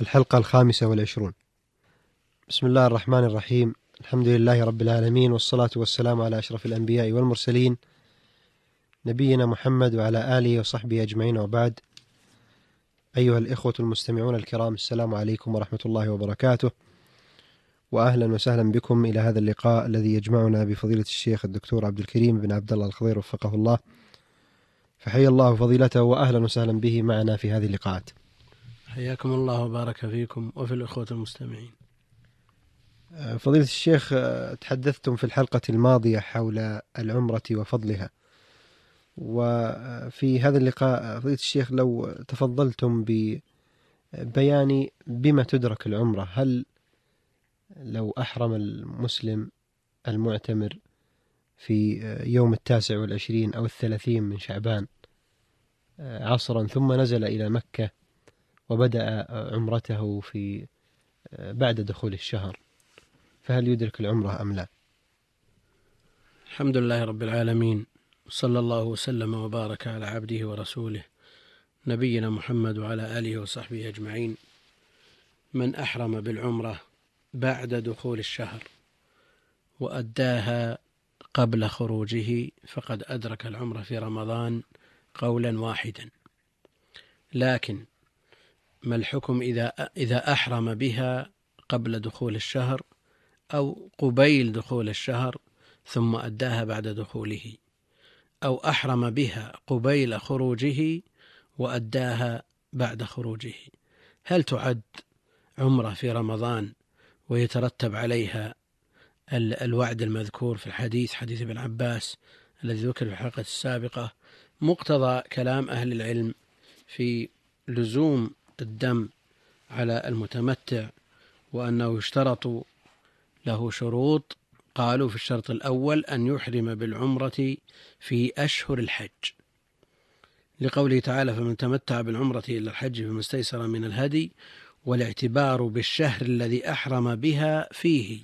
الحلقة الخامسة والعشرون. بسم الله الرحمن الرحيم. الحمد لله رب العالمين والصلاة والسلام على أشرف الأنبياء والمرسلين. نبينا محمد وعلى آله وصحبه أجمعين وبعد. أيها الإخوة المستمعون الكرام السلام عليكم ورحمة الله وبركاته. وأهلا وسهلا بكم إلى هذا اللقاء الذي يجمعنا بفضيلة الشيخ الدكتور عبد الكريم بن عبد الله الخضير وفقه الله. فحيا الله فضيلته وأهلا وسهلا به معنا في هذه اللقاءات. حياكم الله وبارك فيكم وفي الأخوة المستمعين. فضيلة الشيخ تحدثتم في الحلقة الماضية حول العمرة وفضلها. وفي هذا اللقاء فضيلة الشيخ لو تفضلتم ببيان بما تدرك العمرة هل لو أحرم المسلم المعتمر في يوم التاسع والعشرين أو الثلاثين من شعبان عصرا ثم نزل إلى مكة وبدأ عمرته في بعد دخول الشهر. فهل يدرك العمرة أم لا؟ الحمد لله رب العالمين صلى الله وسلم وبارك على عبده ورسوله نبينا محمد وعلى آله وصحبه أجمعين. من أحرم بالعمرة بعد دخول الشهر وأداها قبل خروجه فقد أدرك العمرة في رمضان قولا واحدا. لكن ما الحكم إذا إذا أحرم بها قبل دخول الشهر أو قبيل دخول الشهر ثم أداها بعد دخوله أو أحرم بها قبيل خروجه وأداها بعد خروجه. هل تعد عمرة في رمضان ويترتب عليها الوعد المذكور في الحديث حديث ابن عباس الذي ذكر في الحلقة السابقة؟ مقتضى كلام أهل العلم في لزوم الدم على المتمتع وأنه يشترط له شروط قالوا في الشرط الأول أن يحرم بالعمرة في أشهر الحج. لقوله تعالى فمن تمتع بالعمرة إلى الحج فما استيسر من الهدي والاعتبار بالشهر الذي أحرم بها فيه.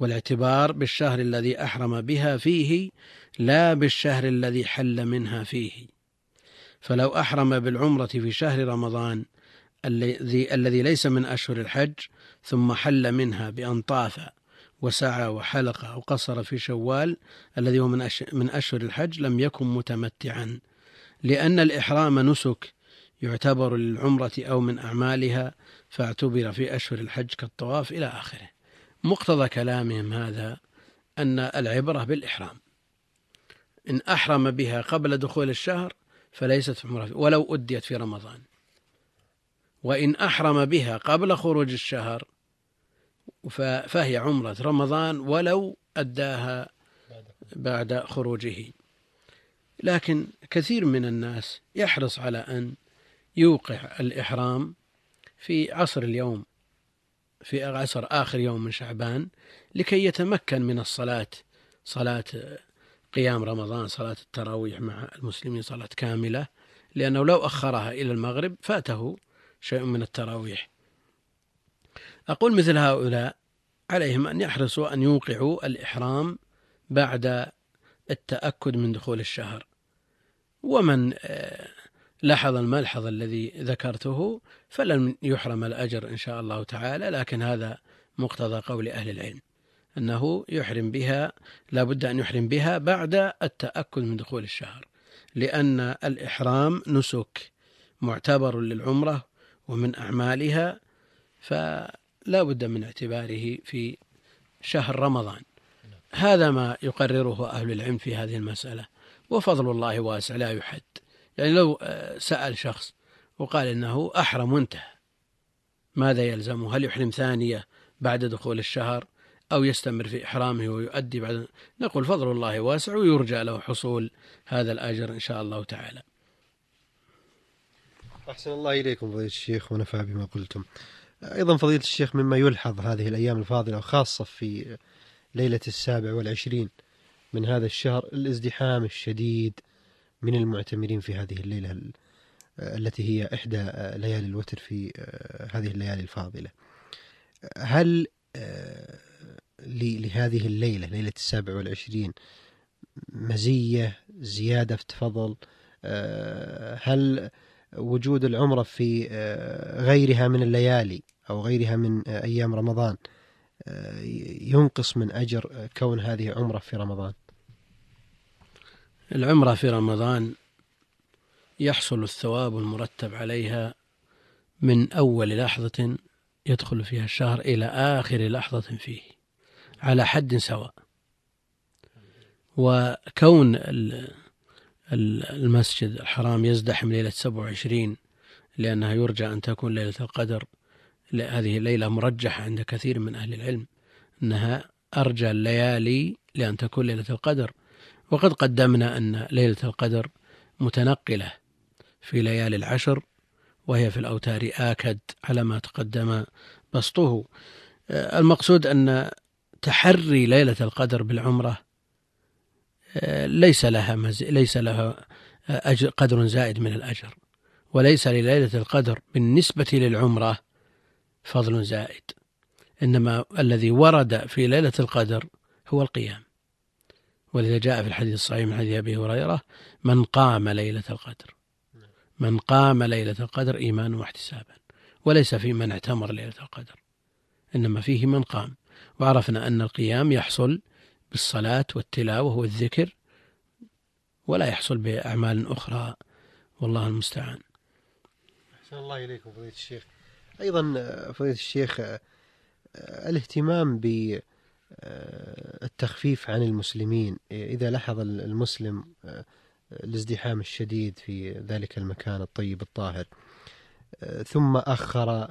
والاعتبار بالشهر الذي أحرم بها فيه لا بالشهر الذي حل منها فيه. فلو أحرم بالعمرة في شهر رمضان الذي الذي ليس من أشهر الحج ثم حل منها بأن طاف وسعى وحلق أو قصر في شوال الذي هو من أشهر الحج لم يكن متمتعا. لأن الإحرام نسك يعتبر للعمرة أو من أعمالها فاعتبر في أشهر الحج كالطواف إلى آخره. مقتضى كلامهم هذا أن العبرة بالإحرام. إن أحرم بها قبل دخول الشهر فليست عمرة ولو أديت في رمضان. وإن أحرم بها قبل خروج الشهر فهي عمرة رمضان ولو أداها بعد خروجه. لكن كثير من الناس يحرص على أن يوقع الإحرام في عصر اليوم في عصر آخر يوم من شعبان لكي يتمكن من الصلاة صلاة قيام رمضان صلاة التراويح مع المسلمين صلاة كاملة لأنه لو أخرها إلى المغرب فاته شيء من التراويح. أقول مثل هؤلاء عليهم أن يحرصوا أن يوقعوا الإحرام بعد التأكد من دخول الشهر. ومن لاحظ الملحظ الذي ذكرته فلن يحرم الأجر إن شاء الله تعالى لكن هذا مقتضى قول أهل العلم. أنه يحرم بها لا بد أن يحرم بها بعد التأكد من دخول الشهر لأن الإحرام نسك معتبر للعمرة ومن أعمالها فلا بد من اعتباره في شهر رمضان. هذا ما يقرره أهل العلم في هذه المسألة وفضل الله واسع لا يحد. يعني لو سأل شخص وقال إنه أحرم وانتهى ماذا يلزمه؟ هل يحرم ثانية بعد دخول الشهر؟ أو يستمر في إحرامه ويؤدي بعد. نقول فضل الله واسع ويرجى له حصول هذا الأجر إن شاء الله تعالى. أحسن الله إليكم فضيلة الشيخ ونفع بما قلتم. أيضا فضيلة الشيخ مما يلحظ هذه الأيام الفاضلة وخاصة في ليلة السابع والعشرين من هذا الشهر الازدحام الشديد من المعتمرين في هذه الليلة التي هي إحدى ليالي الوتر في هذه الليالي الفاضلة. هل لهذه الليلة ليلة السابع والعشرين. مزية زيادة في فضل هل وجود العمرة في غيرها من الليالي أو غيرها من أيام رمضان ينقص من أجر كون هذه عمرة في رمضان؟ العمرة في رمضان يحصل الثواب المرتب عليها من أول لحظة يدخل فيها الشهر إلى آخر لحظة فيه. على حد سواء. وكون المسجد الحرام يزدحم ليلة 27 لأنها يرجى أن تكون ليلة القدر هذه الليلة مرجحة عند كثير من أهل العلم أنها أرجى الليالي لأن تكون ليلة القدر. وقد قدمنا أن ليلة القدر متنقلة في ليالي العشر وهي في الأوتار آكد على ما تقدم بسطه. المقصود أن تحري ليلة القدر بالعمرة ليس لها مز... ليس لها أجر قدر زائد من الأجر وليس لليلة القدر بالنسبة للعمرة فضل زائد. إنما الذي ورد في ليلة القدر هو القيام. ولذا جاء في الحديث الصحيح من حديث أبي هريرة من قام ليلة القدر من قام ليلة القدر إيمانا واحتسابا وليس في من اعتمر ليلة القدر إنما فيه من قام. وعرفنا أن القيام يحصل بالصلاة والتلاوة والذكر ولا يحصل بأعمال أخرى. والله المستعان. أحسن الله إليكم فضيلة الشيخ. أيضا فضيلة الشيخ الاهتمام بالتخفيف عن المسلمين. إذا لحظ المسلم الازدحام الشديد في ذلك المكان الطيب الطاهر ثم أخر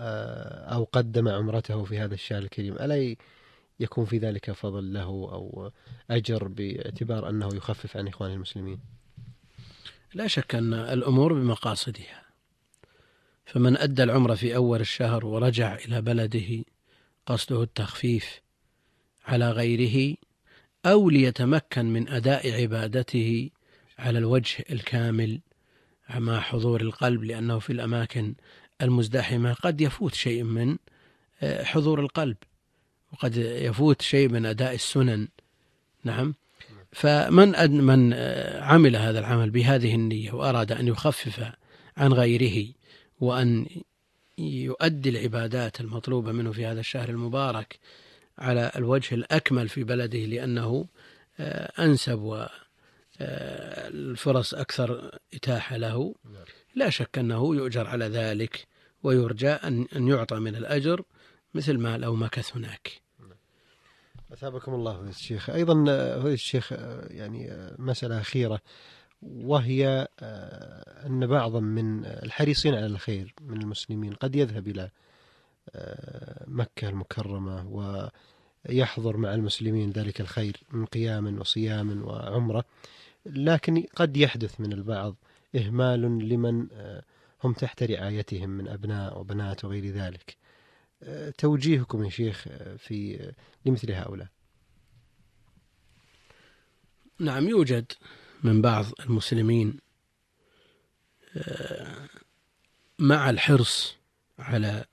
أو قدم عمرته في هذا الشهر الكريم ألا يكون في ذلك فضل له أو أجر باعتبار أنه يخفف عن إخوان المسلمين. لا شك أن الأمور بمقاصدها. فمن أدى العمرة في أول الشهر ورجع إلى بلده قصده التخفيف على غيره أو ليتمكن من أداء عبادته على الوجه الكامل مع حضور القلب لأنه في الأماكن المزدحمة قد يفوت شيء من آه، حضور القلب. وقد يفوت شيء من أداء السنن. نعم. فمن من آه، عمل هذا العمل بهذه النية وأراد أن يخفف عن غيره وأن يؤدي العبادات المطلوبة منه في هذا الشهر المبارك على الوجه الأكمل في بلده لأنه آه، أنسب والفرص أكثر إتاحة له. لا شك أنه يؤجر على ذلك ويرجى أن يعطى من الأجر مثل ما لو مكث هناك. أثابكم الله فضيلة الشيخ. أيضا فضيلة الشيخ يعني مسألة أخيرة وهي أن بعضا من الحريصين على الخير من المسلمين قد يذهب إلى مكة المكرمة ويحضر مع المسلمين ذلك الخير من قيام وصيام وعمرة لكن قد يحدث من البعض إهمال لمن هم تحت رعايتهم من أبناء وبنات وغير ذلك. توجيهكم يا شيخ في لمثل هؤلاء. نعم يوجد من بعض المسلمين آه، مع الحرص على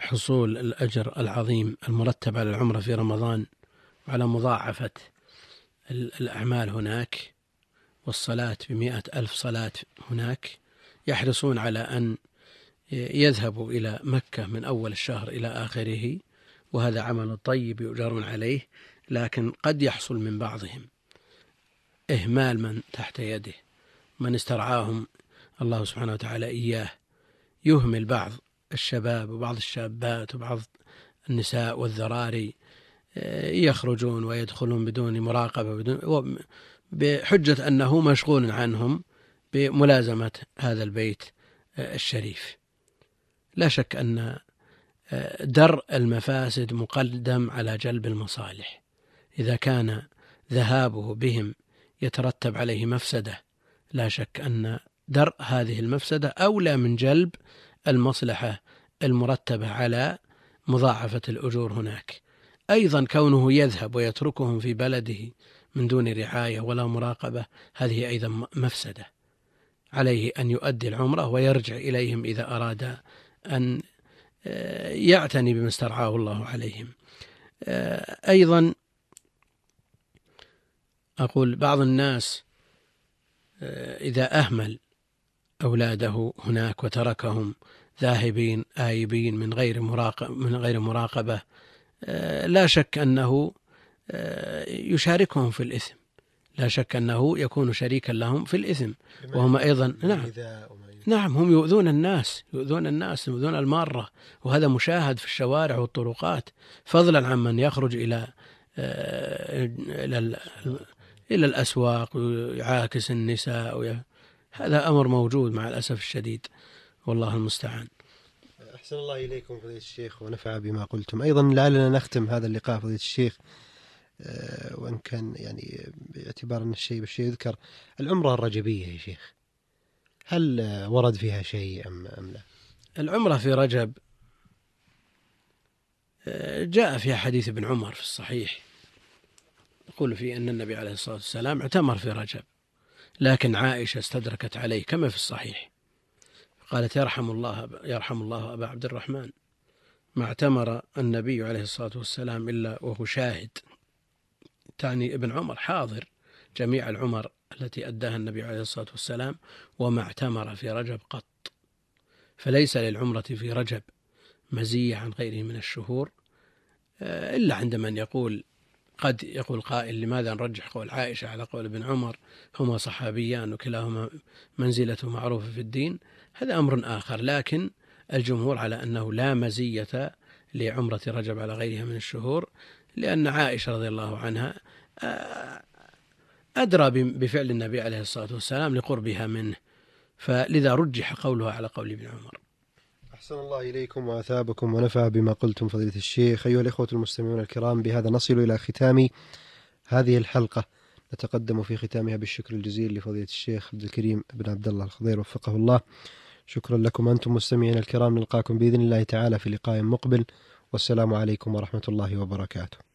حصول الأجر العظيم المرتب على العمرة في رمضان وعلى مضاعفة الأعمال هناك والصلاة بمئة ألف صلاة هناك يحرصون على أن يذهب إلى مكة من أول الشهر إلى آخره وهذا عمل طيب يؤجرون عليه لكن قد يحصل من بعضهم إهمال من تحت يده من استرعاهم. الله سبحانه وتعالى إياه. يهمل بعض الشباب وبعض الشابات وبعض النساء والذراري يخرجون ويدخلون بدون مراقبة بدون بحجة أنه مشغول عنهم بملازمة هذا البيت الشريف. لا شك أن آه، درء المفاسد مقدم على جلب المصالح. إذا كان ذهابه بهم يترتب عليه مفسدة لا شك أن درء هذه المفسدة أولى من جلب المصلحة المرتبة على مضاعفة الأجور هناك. أيضا كونه يذهب ويتركهم في بلده من دون رعاية ولا مراقبة هذه أيضا مفسدة. عليه أن يؤدي العمرة ويرجع إليهم إذا أراد أن آه، يعتني بما استرعاه الله عليهم. آه، أيضا أقول بعض الناس آه، إذا أهمل أولاده هناك وتركهم ذاهبين آيبين من غير مراقبة من غير مراقبة لا شك أنه يشاركهم في الإثم. لا شك أنه يكون شريكا لهم في الإثم. وهم أيضا نعم. نعم هم يؤذون الناس يؤذون الناس يؤذون المارة وهذا مشاهد في الشوارع والطرقات فضلا عن من يخرج إلى آه، إلى إلى الأسواق ويعاكس النساء هذا أمر موجود مع الأسف الشديد والله المستعان. أحسن الله إليكم فضيلة الشيخ ونفع بما قلتم. أيضا لعلنا نختم هذا اللقاء فضيلة الشيخ آه، وإن كان يعني باعتبار أن الشيء بالشيء يذكر العمرة الرجبية يا شيخ. هل ورد فيها شيء أم, أم لا؟ العمرة في رجب آه، جاء في حديث ابن عمر في الصحيح يقول فيه أن النبي عليه الصلاة والسلام اعتمر في رجب لكن عائشة استدركت عليه كما في الصحيح. قالت يرحم الله يرحم الله أبا عبد الرحمن. ما اعتمر النبي عليه الصلاة والسلام إلا وهو شاهد. تعني ابن عمر حاضر جميع العمر التي أداها النبي عليه الصلاة والسلام وما اعتمر في رجب قط. فليس للعمرة في رجب مزية عن غيره من الشهور آه، إلا عند من يقول قد يقول قائل لماذا نرجح قول عائشة على قول ابن عمر؟ هما صحابيان وكلاهما منزلته معروفة في الدين. هذا أمر آخر لكن الجمهور على أنه لا مزية لعمرة رجب على غيرها من الشهور لأن عائشة رضي الله عنها آه، أدرى بفعل النبي عليه الصلاة والسلام لقربها منه. فلذا رجح قولها على قول ابن عمر. أحسن الله إليكم وأثابكم ونفع بما قلتم فضيلة الشيخ. أيها الإخوة المستمعون الكرام بهذا نصل إلى ختام هذه الحلقة. نتقدم في ختامها بالشكر الجزيل لفضيلة الشيخ عبد الكريم بن عبد الله الخضير وفقه الله. شكرا لكم أنتم مستمعين الكرام. نلقاكم بإذن الله تعالى في لقاء مقبل. والسلام عليكم ورحمة الله وبركاته.